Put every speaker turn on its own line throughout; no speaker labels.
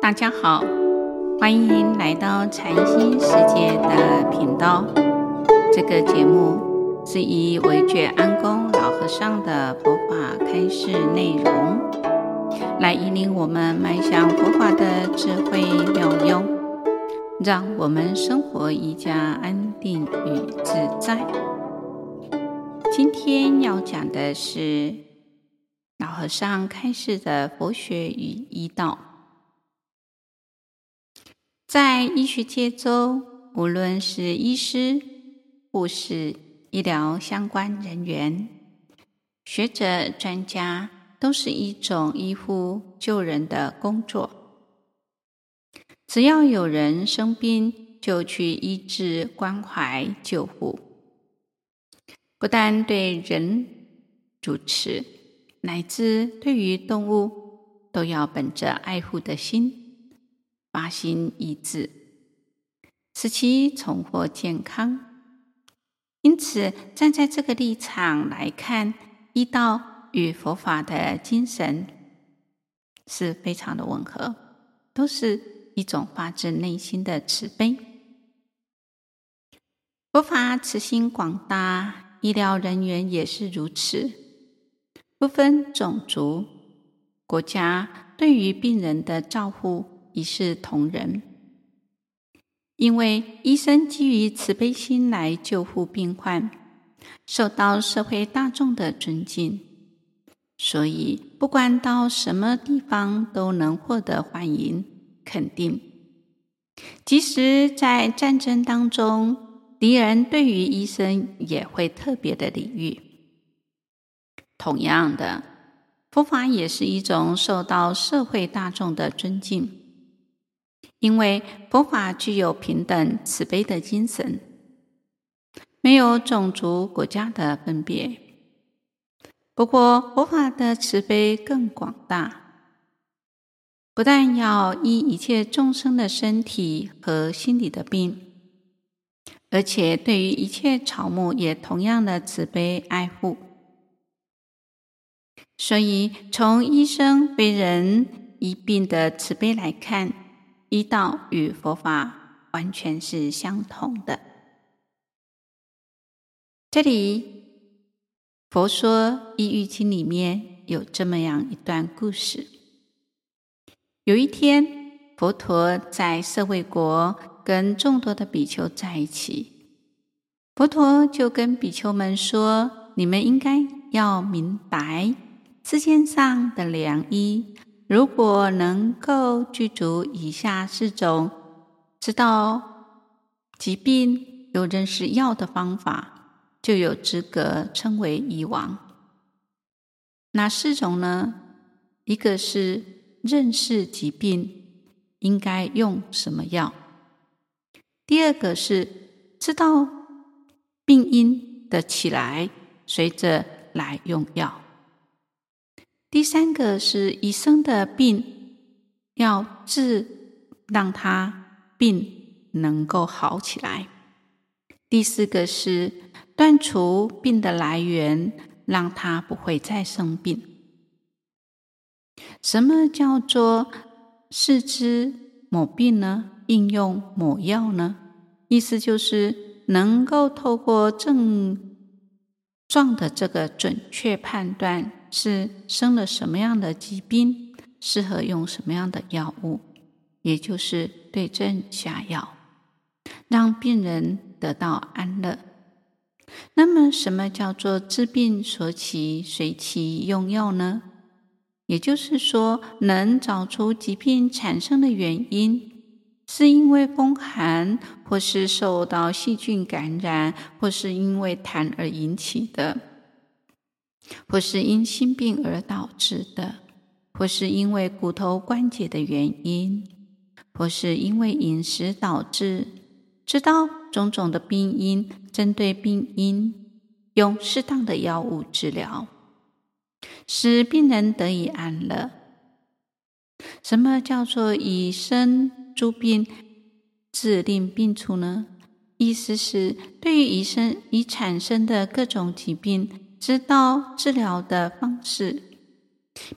大家好，欢迎来到禅心世界的频道。这个节目是以维觉安公老和尚的佛法开示内容，来引领我们迈向佛法的智慧妙用，让我们生活一加安定与自在。今天要讲的是老和尚开示的佛学与医道。在医学界中，无论是医师、护士、医疗相关人员、学者、专家，都是一种医护救人的工作。只要有人生病，就去医治、关怀、救护。不但对人主持，乃至对于动物，都要本着爱护的心。发心医治，使其重获健康。因此，站在这个立场来看，医道与佛法的精神是非常的吻合，都是一种发自内心的慈悲。佛法慈心广大，医疗人员也是如此，不分种族、国家，对于病人的照护。一视同仁，因为医生基于慈悲心来救护病患，受到社会大众的尊敬，所以不管到什么地方都能获得欢迎肯定。即使在战争当中，敌人对于医生也会特别的礼遇。同样的，佛法也是一种受到社会大众的尊敬。因为佛法具有平等慈悲的精神，没有种族国家的分别。不过，佛法的慈悲更广大，不但要医一切众生的身体和心理的病，而且对于一切草木也同样的慈悲爱护。所以，从医生为人医病的慈悲来看。医道与佛法完全是相同的。这里，《佛说医育经》里面有这么样一段故事：有一天，佛陀在舍卫国跟众多的比丘在一起，佛陀就跟比丘们说：“你们应该要明白世间上的良医。”如果能够具足以下四种：知道疾病，又认识药的方法，就有资格称为医王。哪四种呢？一个是认识疾病应该用什么药；第二个是知道病因的起来，随着来用药。第三个是医生的病要治，让他病能够好起来。第四个是断除病的来源，让他不会再生病。什么叫做视之某病呢？应用某药呢？意思就是能够透过症状的这个准确判断。是生了什么样的疾病，适合用什么样的药物，也就是对症下药，让病人得到安乐。那么，什么叫做治病所起随其用药呢？也就是说，能找出疾病产生的原因，是因为风寒，或是受到细菌感染，或是因为痰而引起的。或是因心病而导致的，或是因为骨头关节的原因，或是因为饮食导致，知道种种的病因，针对病因，用适当的药物治疗，使病人得以安乐。什么叫做以身诸病，自令病除呢？意思是，对于已生已产生的各种疾病。知道治疗的方式，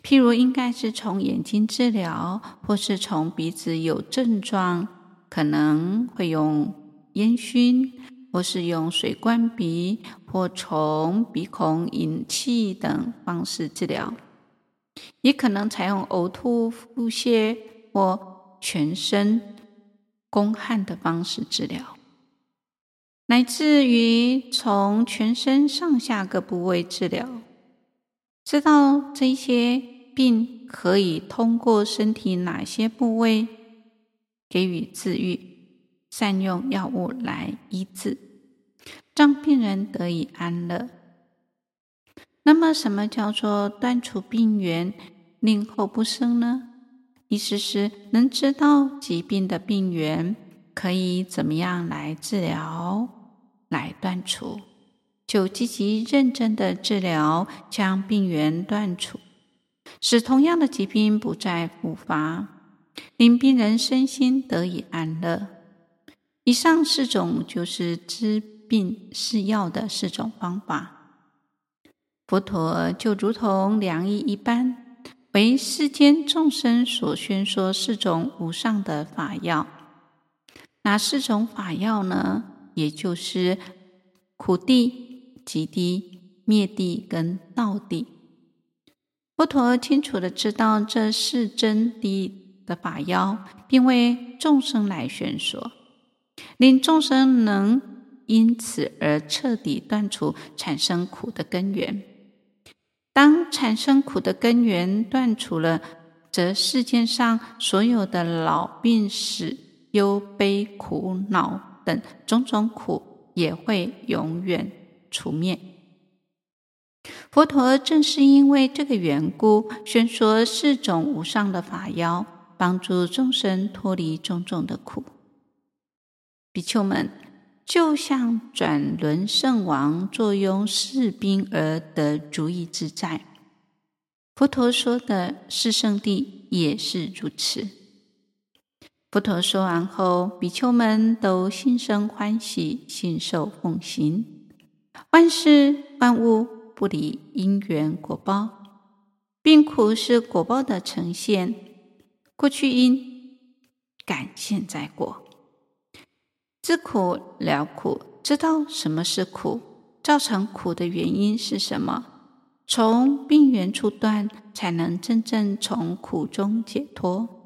譬如，应该是从眼睛治疗，或是从鼻子有症状，可能会用烟熏，或是用水灌鼻，或从鼻孔引气等方式治疗，也可能采用呕吐、腹泻或全身宫汗的方式治疗，乃至于从全身上下各部位治疗。知道这些病可以通过身体哪些部位给予治愈，善用药物来医治，让病人得以安乐。那么，什么叫做断除病源，令后不生呢？意思是能知道疾病的病源，可以怎么样来治疗，来断除。就积极认真的治疗，将病源断除，使同样的疾病不再复发，令病人身心得以安乐。以上四种就是治病是药的四种方法。佛陀就如同良医一般，为世间众生所宣说四种无上的法药。哪四种法药呢？也就是苦谛。集谛、灭谛跟道谛，佛陀清楚的知道这四真谛的法要，并为众生来宣说，令众生能因此而彻底断除产生苦的根源。当产生苦的根源断除了，则世间上所有的老、病、死、忧、悲、苦、恼等种种苦，也会永远。除灭。佛陀正是因为这个缘故，宣说四种无上的法要，帮助众生脱离种种的苦。比丘们，就像转轮圣王坐拥士兵而得如意自在，佛陀说的四圣地也是如此。佛陀说完后，比丘们都心生欢喜，信受奉行。万事万物不离因缘果报，病苦是果报的呈现，过去因感现在果，知苦了苦，知道什么是苦，造成苦的原因是什么，从病源处断，才能真正从苦中解脱。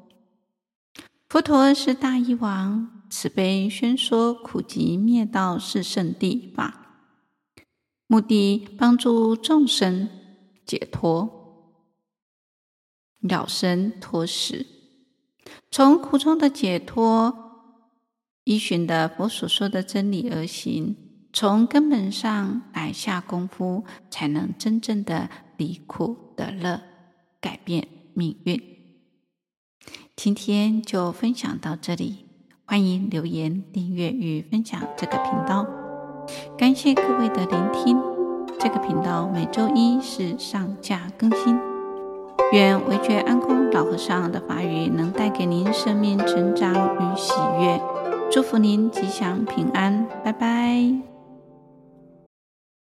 佛陀是大医王，慈悲宣说苦集灭道四圣地法。目的帮助众生解脱，了生脱死，从苦中的解脱，依循的佛所说的真理而行，从根本上来下功夫，才能真正的离苦得乐，改变命运。今天就分享到这里，欢迎留言、订阅与分享这个频道。感谢各位的聆听，这个频道每周一是上架更新。愿惟觉安公老和尚的法语能带给您生命成长与喜悦，祝福您吉祥平安，拜拜。